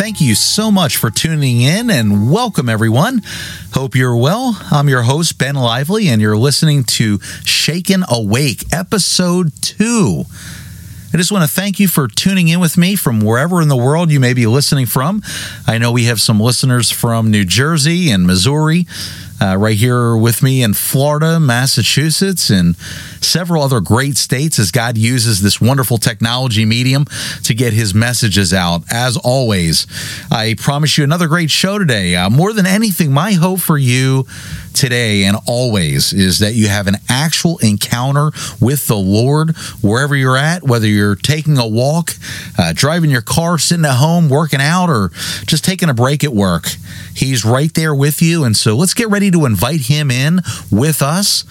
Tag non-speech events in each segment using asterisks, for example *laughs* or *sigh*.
thank you so much for tuning in and welcome everyone. Hope you're well. I'm your host, Ben Lively, and you're listening to Shaken Awake, episode two. I just want to thank you for tuning in with me from wherever in the world you may be listening from. I know we have some listeners from New Jersey and Missouri, uh, right here with me in Florida, Massachusetts, and several other great states as God uses this wonderful technology medium to get his messages out. As always, I promise you another great show today. Uh, more than anything, my hope for you today and always is that you have an actual encounter with the Lord wherever you're at, whether you're taking a walk, uh, driving your car, sitting at home, working out, or just taking a break at work. He's right there with you. And so let's get ready to invite him in with us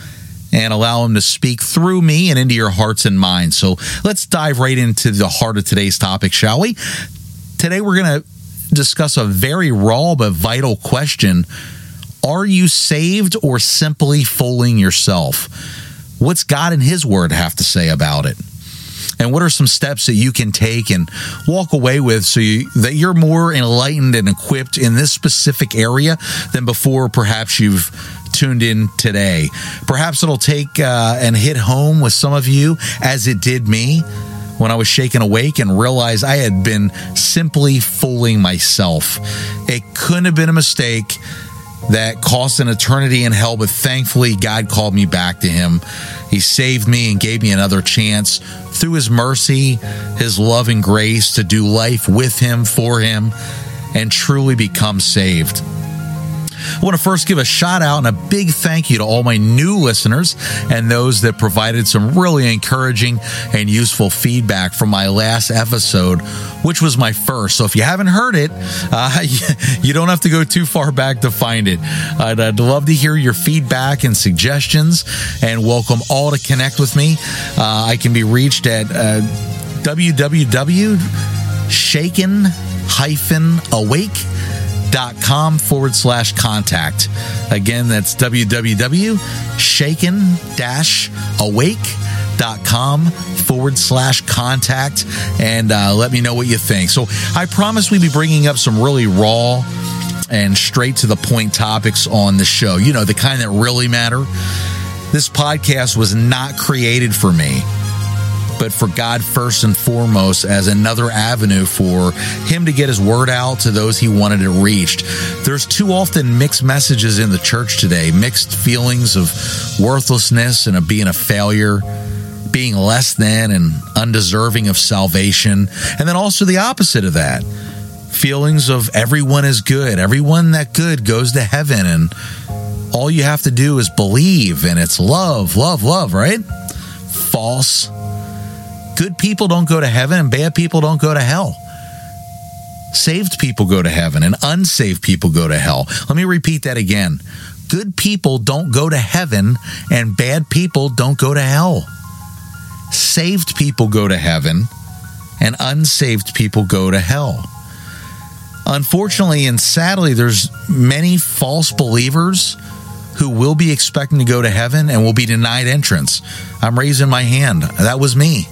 and allow him to speak through me and into your hearts and minds. So let's dive right into the heart of today's topic, shall we? Today we're going to discuss a very raw but vital question. Are you saved or simply fooling yourself? What's God and His Word have to say about it? And what are some steps that you can take and walk away with so you, that you're more enlightened and equipped in this specific area than before perhaps you've tuned in today? Perhaps it'll take uh, and hit home with some of you as it did me when I was shaken awake and realized I had been simply fooling myself. It couldn't have been a mistake that cost an eternity in hell, but thankfully God called me back to Him. He saved me and gave me another chance through His mercy, His love and grace to do life with Him, for Him, and truly become saved. I want to first give a shout out and a big thank you to all my new listeners and those that provided some really encouraging and useful feedback from my last episode, which was my first. So if you haven't heard it, *laughs* uh, you don't have to go too far back to find it. I'd, I'd love to hear your feedback and suggestions and welcome all to connect with me. Uh, I can be reached at uh, www.shaken-awake dot com forward slash contact. Again, that's www.shaken dash awake dot com forward slash contact and uh, let me know what you think. So I promise we'll be bringing up some really raw and straight to the point topics on the show. You know, the kind that really matter. This podcast was not created for me but for God first and foremost as another avenue for Him to get His word out to those He wanted it reached. There's too often mixed messages in the church today, mixed feelings of worthlessness and of being a failure. Being less than and undeserving of salvation. And then also the opposite of that feelings of everyone is good, everyone that good goes to heaven, and all you have to do is believe, and it's love, love, love, right? False Good people don't go to heaven and bad people don't go to hell. Saved people go to heaven and unsaved people go to hell. Let me repeat that again. Good people don't go to heaven and bad people don't go to hell. Saved people go to heaven and unsaved people go to hell. Unfortunately and sadly, there's many false believers who will be expecting to go to heaven and will be denied entrance. I'm raising my hand. That was me.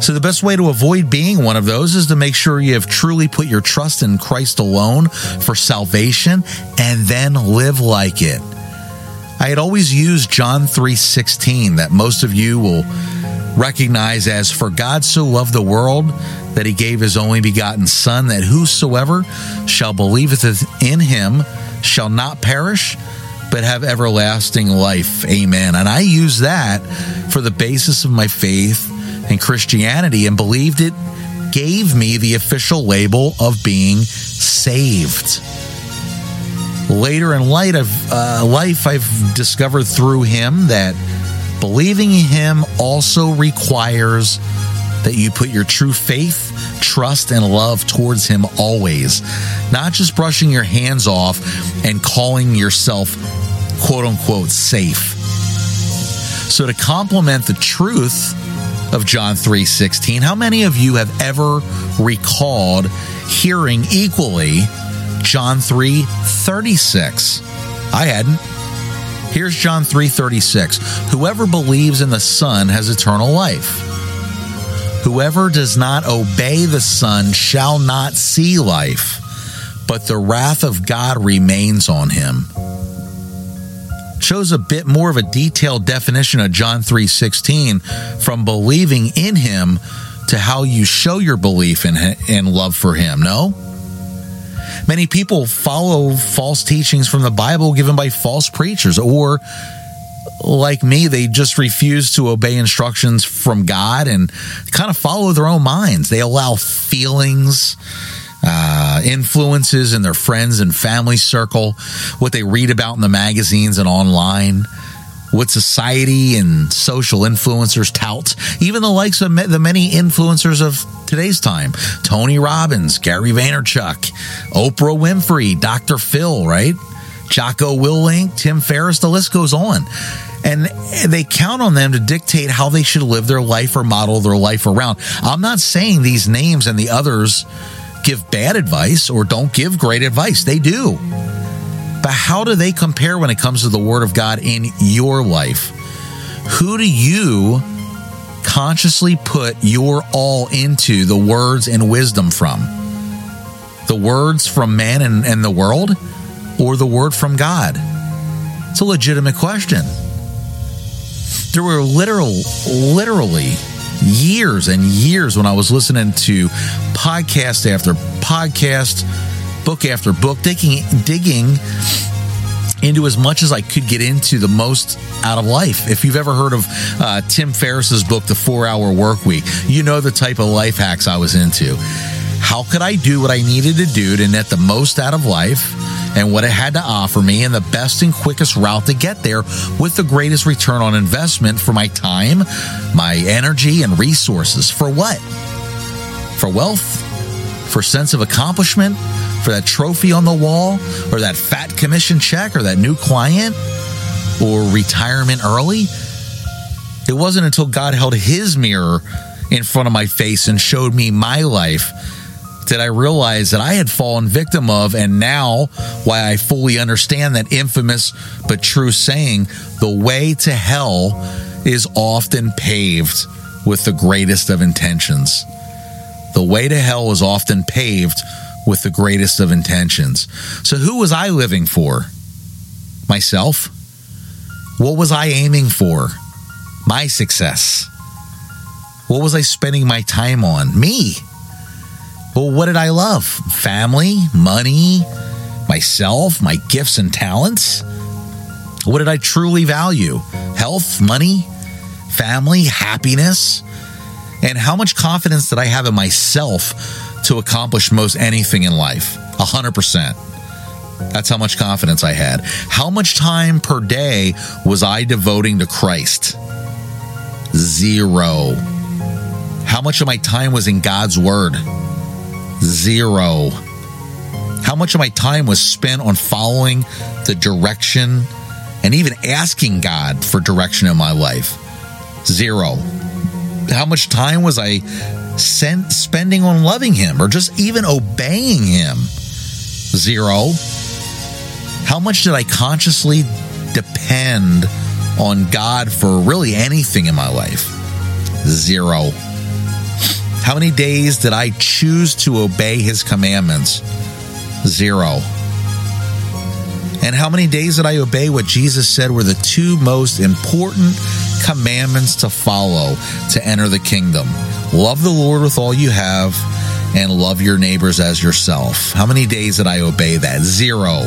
So, the best way to avoid being one of those is to make sure you have truly put your trust in Christ alone for salvation and then live like it. I had always used John 3:16 that most of you will recognize as for God so loved the world that he gave his only begotten son that whosoever shall believeth in him shall not perish but have everlasting life. Amen. And I use that for the basis of my faith and Christianity and believed it gave me the official label of being saved. Later in light of uh, life, I've discovered through him that believing in him also requires that you put your true faith, trust, and love towards him always, not just brushing your hands off and calling yourself quote unquote safe. So, to complement the truth of John 3:16. How many of you have ever recalled hearing equally John 3:36? I hadn't. Here's John 3:36. Whoever believes in the Son has eternal life. Whoever does not obey the Son shall not see life, but the wrath of God remains on him. Shows a bit more of a detailed definition of John 3:16 from believing in him to how you show your belief in and love for him. No? Many people follow false teachings from the Bible given by false preachers or like me, they just refuse to obey instructions from God and kind of follow their own minds. They allow feelings, uh, influences in their friends and family circle, what they read about in the magazines and online, what society and social influencers tout, even the likes of the many influencers of today's time Tony Robbins, Gary Vaynerchuk, Oprah Winfrey, Dr. Phil, right? Jocko Willink, Tim Ferriss, the list goes on. And they count on them to dictate how they should live their life or model their life around. I'm not saying these names and the others give bad advice or don't give great advice. They do. But how do they compare when it comes to the Word of God in your life? Who do you consciously put your all into the words and wisdom from? The words from man and, and the world? or the word from God? It's a legitimate question. There were literal, literally years and years when I was listening to podcast after podcast, book after book, digging, digging into as much as I could get into the most out of life. If you've ever heard of uh, Tim Ferriss's book, The Four Hour Work Week, you know the type of life hacks I was into. How could I do what I needed to do to net the most out of life? And what it had to offer me and the best and quickest route to get there with the greatest return on investment for my time, my energy, and resources. For what? For wealth? For sense of accomplishment? For that trophy on the wall? Or that fat commission check? Or that new client? Or retirement early? It wasn't until God held his mirror in front of my face and showed me my life did I realize that I had fallen victim of, and now why I fully understand that infamous but true saying the way to hell is often paved with the greatest of intentions. The way to hell is often paved with the greatest of intentions. So, who was I living for? Myself? What was I aiming for? My success. What was I spending my time on? Me. Well, what did I love? Family, money, myself, my gifts and talents? What did I truly value? Health, money, family, happiness? And how much confidence did I have in myself to accomplish most anything in life? 100%. That's how much confidence I had. How much time per day was I devoting to Christ? Zero. How much of my time was in God's Word? Zero. How much of my time was spent on following the direction and even asking God for direction in my life? Zero. How much time was I sent, spending on loving Him or just even obeying Him? Zero. How much did I consciously depend on God for really anything in my life? Zero. How many days did I choose to obey his commandments? Zero. And how many days did I obey what Jesus said were the two most important commandments to follow to enter the kingdom? Love the Lord with all you have and love your neighbors as yourself. How many days did I obey that? Zero.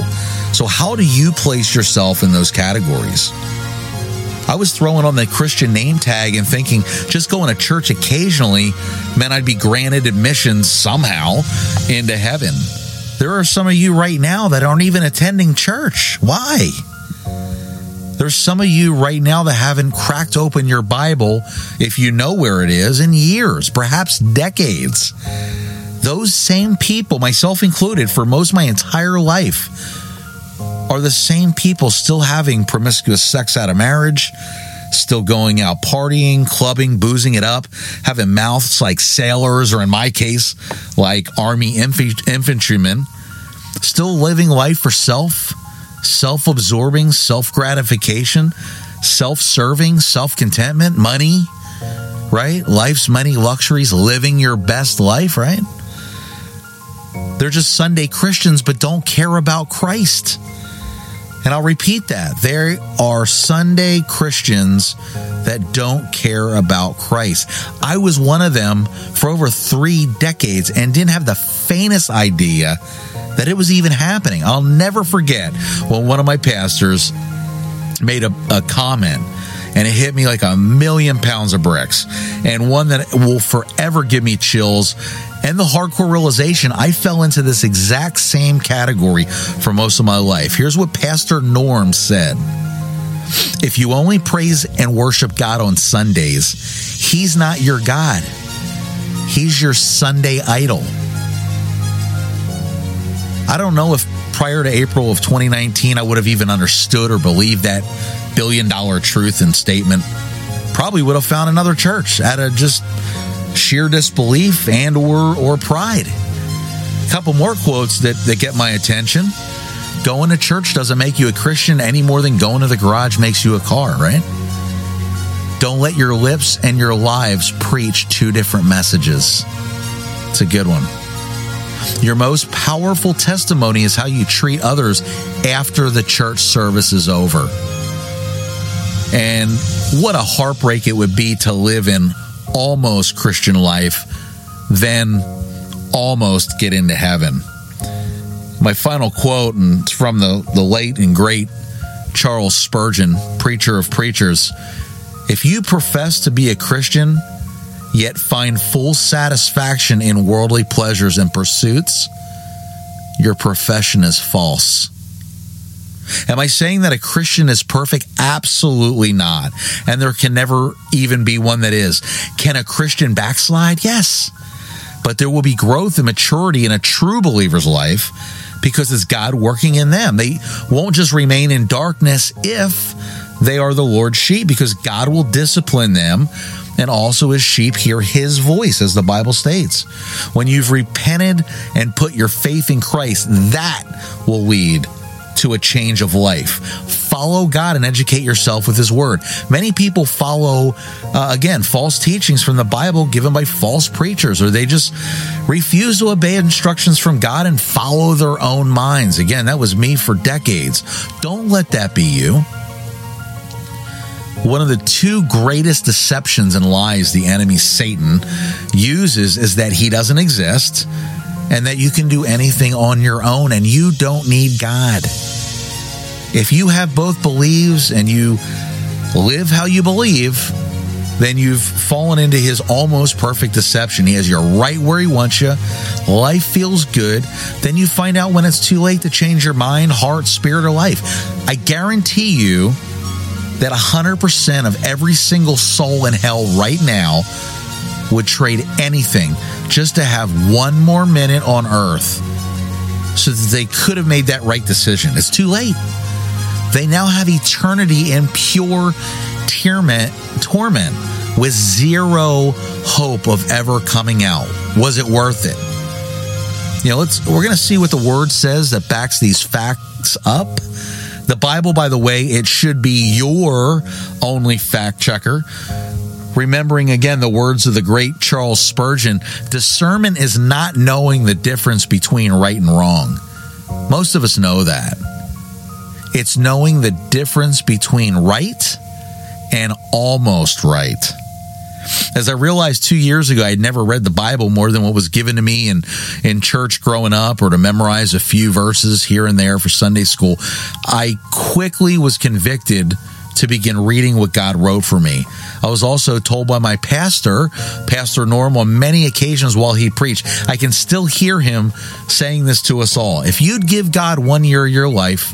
So, how do you place yourself in those categories? I was throwing on the Christian name tag and thinking just going to church occasionally meant I'd be granted admission somehow into heaven. There are some of you right now that aren't even attending church. Why? There's some of you right now that haven't cracked open your Bible, if you know where it is, in years, perhaps decades. Those same people, myself included, for most my entire life, are the same people still having promiscuous sex out of marriage, still going out partying, clubbing, boozing it up, having mouths like sailors, or in my case, like army infantrymen, still living life for self, self absorbing, self gratification, self serving, self contentment, money, right? Life's many luxuries, living your best life, right? They're just Sunday Christians, but don't care about Christ. And I'll repeat that. There are Sunday Christians that don't care about Christ. I was one of them for over three decades and didn't have the faintest idea that it was even happening. I'll never forget when one of my pastors made a, a comment and it hit me like a million pounds of bricks and one that will forever give me chills and the hardcore realization I fell into this exact same category for most of my life. Here's what Pastor Norm said. If you only praise and worship God on Sundays, He's not your God. He's your Sunday idol. I don't know if prior to April of 2019 I would have even understood or believed that billion dollar truth and statement. Probably would have found another church out of just sheer disbelief and or or pride. A couple more quotes that, that get my attention. Going to church doesn't make you a Christian any more than going to the garage makes you a car, right? Don't let your lips and your lives preach two different messages. It's a good one. Your most powerful testimony is how you treat others after the church service is over. And what a heartbreak it would be to live in almost Christian life, then almost get into heaven. My final quote, and it's from the, the late and great Charles Spurgeon, preacher of preachers. If you profess to be a Christian, yet find full satisfaction in worldly pleasures and pursuits, your profession is false. Am I saying that a Christian is perfect? Absolutely not. And there can never even be one that is. Can a Christian backslide? Yes. But there will be growth and maturity in a true believer's life because it's God working in them. They won't just remain in darkness if they are the Lord's sheep because God will discipline them and also his sheep hear his voice, as the Bible states. When you've repented and put your faith in Christ, that will lead to a change of life. Follow God and educate yourself with His Word. Many people follow, uh, again, false teachings from the Bible given by false preachers, or they just refuse to obey instructions from God and follow their own minds. Again, that was me for decades. Don't let that be you. One of the two greatest deceptions and lies the enemy Satan uses is that he doesn't exist and that you can do anything on your own and you don't need God. If you have both beliefs and you live how you believe, then you've fallen into his almost perfect deception. He has you right where he wants you. Life feels good. Then you find out when it's too late to change your mind, heart, spirit, or life. I guarantee you that 100% of every single soul in hell right now would trade anything just to have one more minute on earth so that they could have made that right decision. It's too late. They now have eternity in pure torment, torment with zero hope of ever coming out. Was it worth it? You know, let's we're going to see what the word says that backs these facts up. The Bible, by the way, it should be your only fact checker. Remembering again the words of the great Charles Spurgeon discernment is not knowing the difference between right and wrong. Most of us know that. It's knowing the difference between right and almost right. As I realized two years ago, I had never read the Bible more than what was given to me in, in church growing up or to memorize a few verses here and there for Sunday school. I quickly was convicted to begin reading what God wrote for me. I was also told by my pastor, Pastor Norm, on many occasions while he preached, I can still hear him saying this to us all. If you'd give God one year of your life,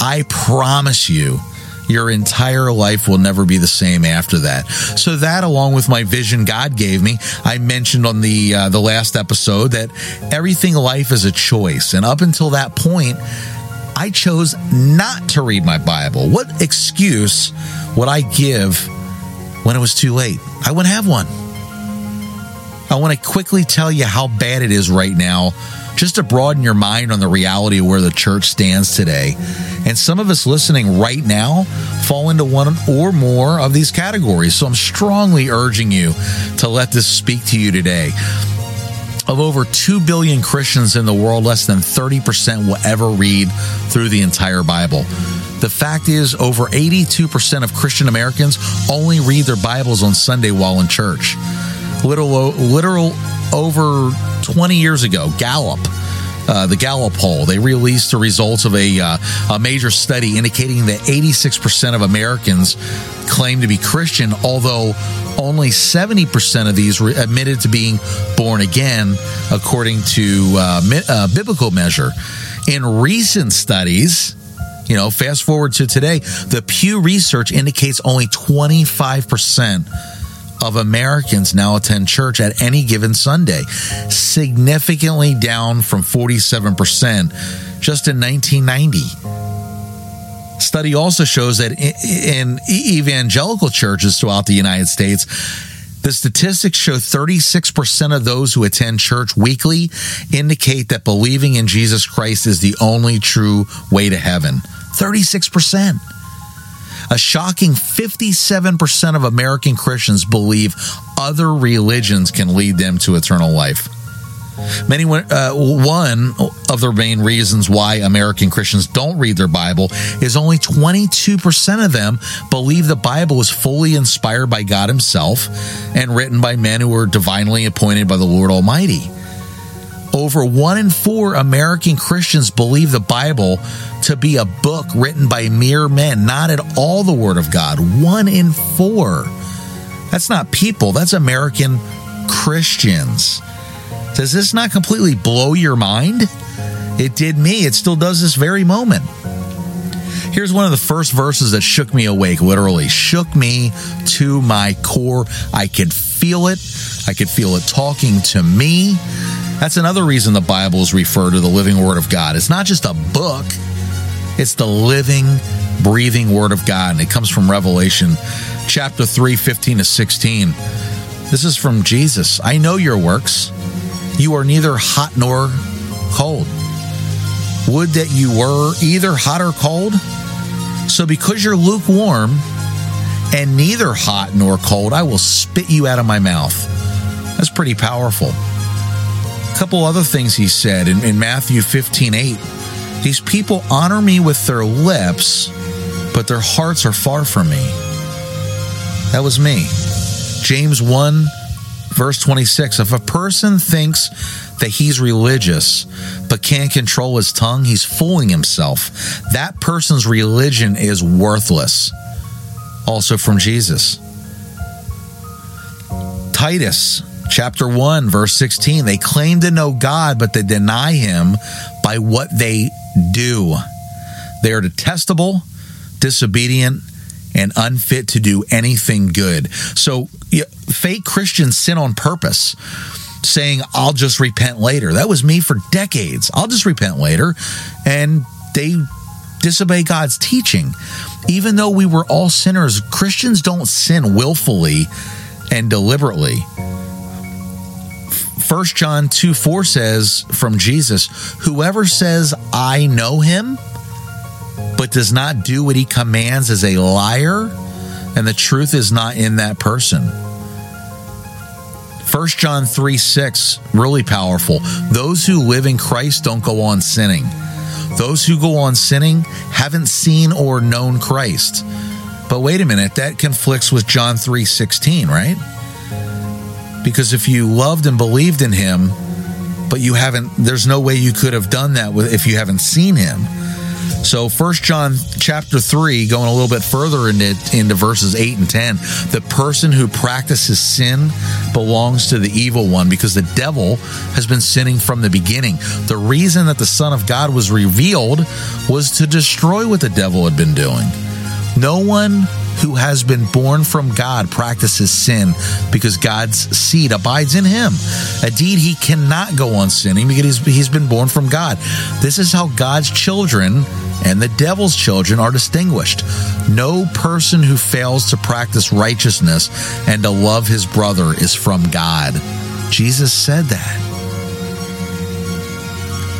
I promise you, your entire life will never be the same after that. So that, along with my vision God gave me, I mentioned on the uh, the last episode that everything life is a choice, and up until that point, I chose not to read my Bible. What excuse would I give when it was too late? I wouldn't have one. I want to quickly tell you how bad it is right now just to broaden your mind on the reality of where the church stands today. And some of us listening right now fall into one or more of these categories. So I'm strongly urging you to let this speak to you today. Of over 2 billion Christians in the world, less than 30% will ever read through the entire Bible. The fact is, over 82% of Christian Americans only read their Bibles on Sunday while in church. Literal, literal over 20 years ago, Gallup uh, the Gallup poll. They released the results of a, uh, a major study indicating that 86% of Americans claim to be Christian, although only 70% of these re- admitted to being born again, according to uh, mi- uh, biblical measure. In recent studies, you know, fast forward to today, the Pew Research indicates only 25% of Americans now attend church at any given Sunday, significantly down from 47% just in 1990. Study also shows that in evangelical churches throughout the United States, the statistics show 36% of those who attend church weekly indicate that believing in Jesus Christ is the only true way to heaven. 36%. A shocking 57% of American Christians believe other religions can lead them to eternal life. Many uh, one of the main reasons why American Christians don't read their Bible is only 22% of them believe the Bible is fully inspired by God himself and written by men who were divinely appointed by the Lord Almighty. Over one in four American Christians believe the Bible to be a book written by mere men, not at all the Word of God. One in four. That's not people, that's American Christians. Does this not completely blow your mind? It did me. It still does this very moment. Here's one of the first verses that shook me awake, literally, shook me to my core. I could feel it. I could feel it talking to me. That's another reason the Bible is referred to the living Word of God. It's not just a book, it's the living, breathing Word of God. And it comes from Revelation chapter 3, 15 to 16. This is from Jesus. I know your works. You are neither hot nor cold. Would that you were either hot or cold. So, because you're lukewarm and neither hot nor cold, I will spit you out of my mouth. That's pretty powerful couple other things he said in, in Matthew 15 8. These people honor me with their lips, but their hearts are far from me. That was me. James 1, verse 26. If a person thinks that he's religious but can't control his tongue, he's fooling himself. That person's religion is worthless. Also from Jesus. Titus chapter 1, verse 16. They claim to know God, but they deny him by what they do. They are detestable, disobedient, and unfit to do anything good. So, fake Christians sin on purpose, saying, I'll just repent later. That was me for decades. I'll just repent later. And they disobey God's teaching. Even though we were all sinners, Christians don't sin willfully and deliberately. 1 John 2 4 says from Jesus, Whoever says, I know him, but does not do what he commands is a liar, and the truth is not in that person. 1 John 3 6, really powerful. Those who live in Christ don't go on sinning. Those who go on sinning haven't seen or known Christ. But wait a minute, that conflicts with John 3 16, right? Because if you loved and believed in him, but you haven't, there's no way you could have done that if you haven't seen him. So First John chapter 3 going a little bit further into into verses 8 and 10 the person who practices sin belongs to the evil one because the devil has been sinning from the beginning. The reason that the son of God was revealed was to destroy what the devil had been doing. No one who has been born from God practices sin because God's seed abides in him. Indeed, he cannot go on sinning because he's, he's been born from God. This is how God's children and the devil's children are distinguished. No person who fails to practice righteousness and to love his brother is from God. Jesus said that.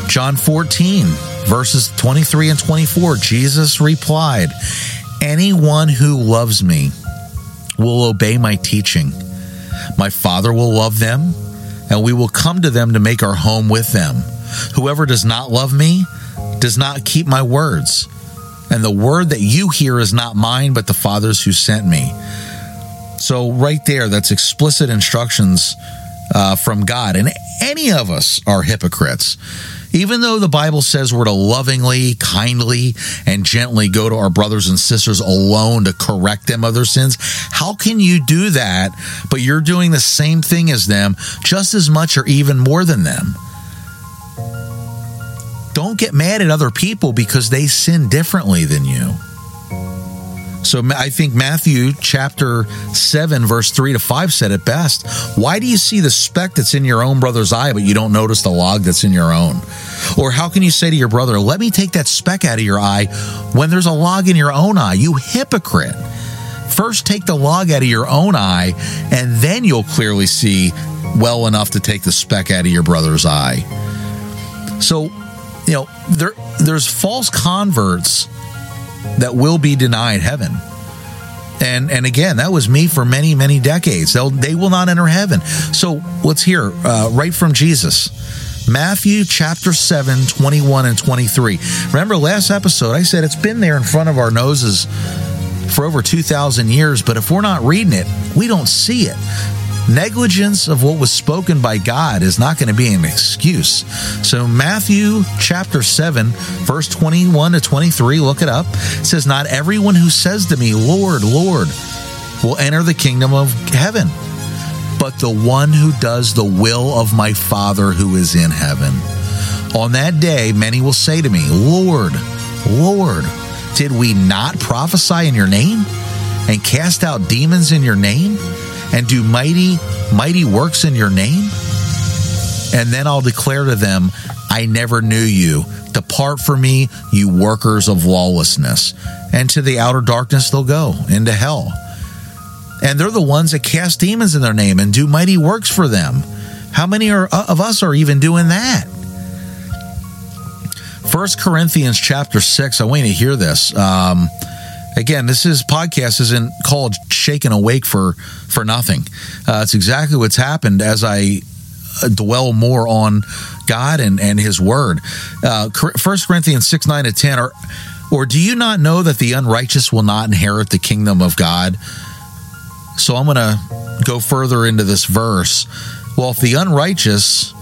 John 14, verses 23 and 24, Jesus replied, Anyone who loves me will obey my teaching. My Father will love them, and we will come to them to make our home with them. Whoever does not love me does not keep my words. And the word that you hear is not mine, but the Father's who sent me. So, right there, that's explicit instructions uh, from God. And any of us are hypocrites. Even though the Bible says we're to lovingly, kindly, and gently go to our brothers and sisters alone to correct them of their sins, how can you do that, but you're doing the same thing as them just as much or even more than them? Don't get mad at other people because they sin differently than you. So I think Matthew chapter 7, verse 3 to 5 said it best. Why do you see the speck that's in your own brother's eye, but you don't notice the log that's in your own? Or how can you say to your brother, Let me take that speck out of your eye when there's a log in your own eye? You hypocrite. First, take the log out of your own eye, and then you'll clearly see well enough to take the speck out of your brother's eye. So, you know, there, there's false converts that will be denied heaven. And and again, that was me for many many decades. They'll they will not enter heaven. So let's hear uh, right from Jesus. Matthew chapter 7, 21 and 23. Remember last episode, I said it's been there in front of our noses for over 2,000 years, but if we're not reading it, we don't see it. Negligence of what was spoken by God is not going to be an excuse. So, Matthew chapter 7, verse 21 to 23, look it up. Says, Not everyone who says to me, Lord, Lord, will enter the kingdom of heaven, but the one who does the will of my Father who is in heaven. On that day, many will say to me, Lord, Lord, did we not prophesy in your name and cast out demons in your name? And do mighty, mighty works in your name? And then I'll declare to them, I never knew you. Depart from me, you workers of lawlessness. And to the outer darkness they'll go, into hell. And they're the ones that cast demons in their name and do mighty works for them. How many are, of us are even doing that? First Corinthians chapter 6, I want you to hear this. Um, again, this is podcast isn't called shaken awake for for nothing. Uh, it's exactly what's happened as I uh, dwell more on God and, and His Word. Uh, First Corinthians six nine to ten. Or or do you not know that the unrighteous will not inherit the kingdom of God? So I'm going to go further into this verse. Well, if the unrighteous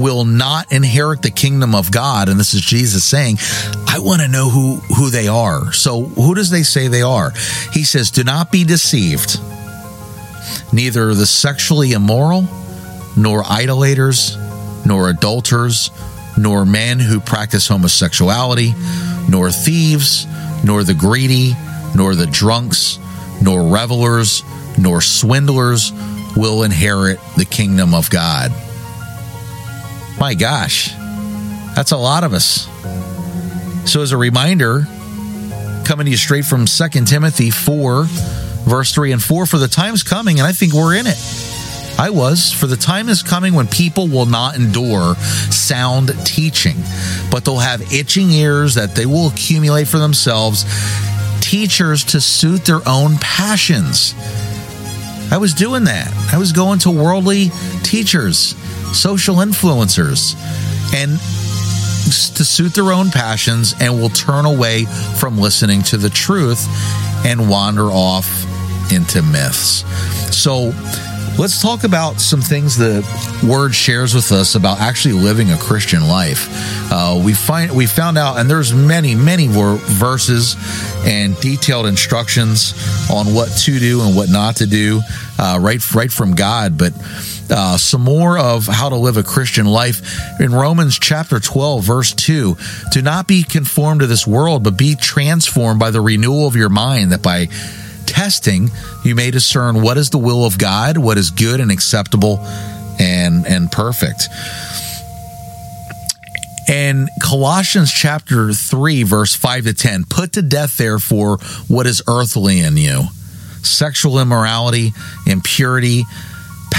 will not inherit the kingdom of God. And this is Jesus saying, I want to know who, who they are. So who does they say they are? He says, do not be deceived. Neither the sexually immoral, nor idolaters, nor adulterers, nor men who practice homosexuality, nor thieves, nor the greedy, nor the drunks, nor revelers, nor swindlers will inherit the kingdom of God. My gosh, that's a lot of us. So, as a reminder, coming to you straight from 2 Timothy 4, verse 3 and 4, for the time's coming, and I think we're in it. I was, for the time is coming when people will not endure sound teaching, but they'll have itching ears that they will accumulate for themselves, teachers to suit their own passions. I was doing that. I was going to worldly teachers social influencers, and to suit their own passions and will turn away from listening to the truth and wander off into myths. So, let's talk about some things the word shares with us about actually living a Christian life. Uh, we find we found out, and there's many, many verses and detailed instructions on what to do and what not to do, uh, right, right from God. But uh, some more of how to live a Christian life in Romans chapter 12, verse 2. Do not be conformed to this world, but be transformed by the renewal of your mind, that by testing you may discern what is the will of God, what is good and acceptable and, and perfect. And Colossians chapter 3, verse 5 to 10 put to death, therefore, what is earthly in you sexual immorality, impurity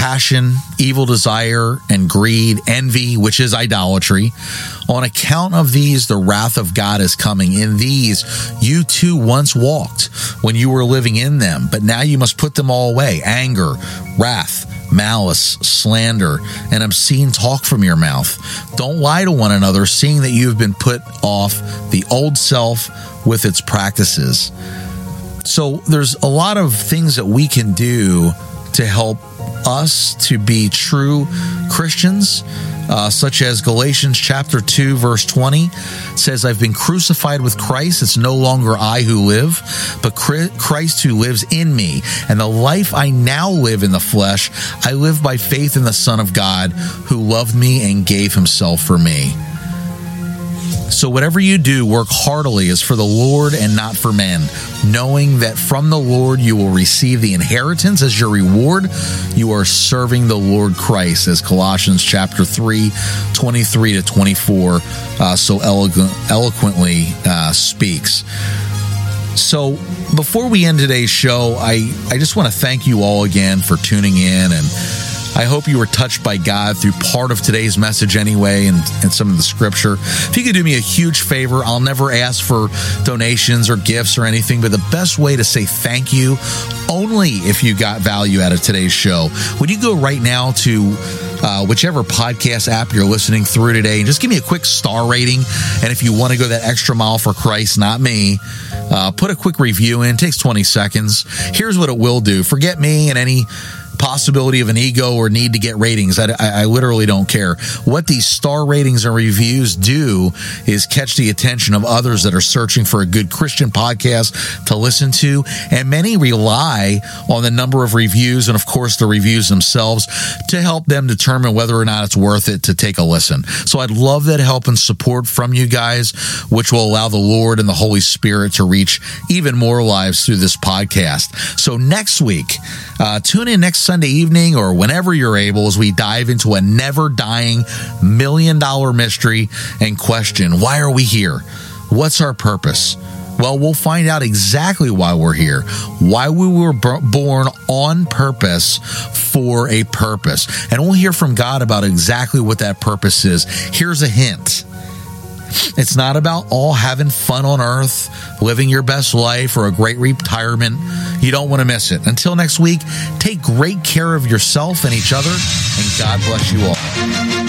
passion, evil desire, and greed, envy, which is idolatry. On account of these, the wrath of God is coming. In these, you too once walked when you were living in them, but now you must put them all away anger, wrath, malice, slander, and obscene talk from your mouth. Don't lie to one another, seeing that you have been put off the old self with its practices. So there's a lot of things that we can do to help us to be true Christians, uh, such as Galatians chapter 2, verse 20 says, I've been crucified with Christ. It's no longer I who live, but Christ who lives in me. And the life I now live in the flesh, I live by faith in the Son of God who loved me and gave himself for me. So, whatever you do, work heartily as for the Lord and not for men, knowing that from the Lord you will receive the inheritance as your reward. You are serving the Lord Christ, as Colossians chapter 3, 23 to 24 uh, so eloquent, eloquently uh, speaks. So, before we end today's show, I, I just want to thank you all again for tuning in and I hope you were touched by God through part of today's message anyway and, and some of the scripture. If you could do me a huge favor, I'll never ask for donations or gifts or anything, but the best way to say thank you, only if you got value out of today's show, would you go right now to uh, whichever podcast app you're listening through today and just give me a quick star rating. And if you want to go that extra mile for Christ, not me, uh, put a quick review in. It takes 20 seconds. Here's what it will do. Forget me and any possibility of an ego or need to get ratings. I, I, I, literally don't care. What these star ratings and reviews do is catch the attention of others that are searching for a good Christian podcast to listen to. And many rely on the number of reviews and, of course, the reviews themselves to help them determine whether or not it's worth it to take a listen. So I'd love that help and support from you guys, which will allow the Lord and the Holy Spirit to reach even more lives through this podcast. So next week, uh, tune in next Sunday evening or whenever you're able as we dive into a never dying million dollar mystery and question why are we here? What's our purpose? Well, we'll find out exactly why we're here, why we were born on purpose for a purpose. And we'll hear from God about exactly what that purpose is. Here's a hint it's not about all having fun on earth, living your best life, or a great retirement. You don't want to miss it. Until next week, take great care of yourself and each other, and God bless you all.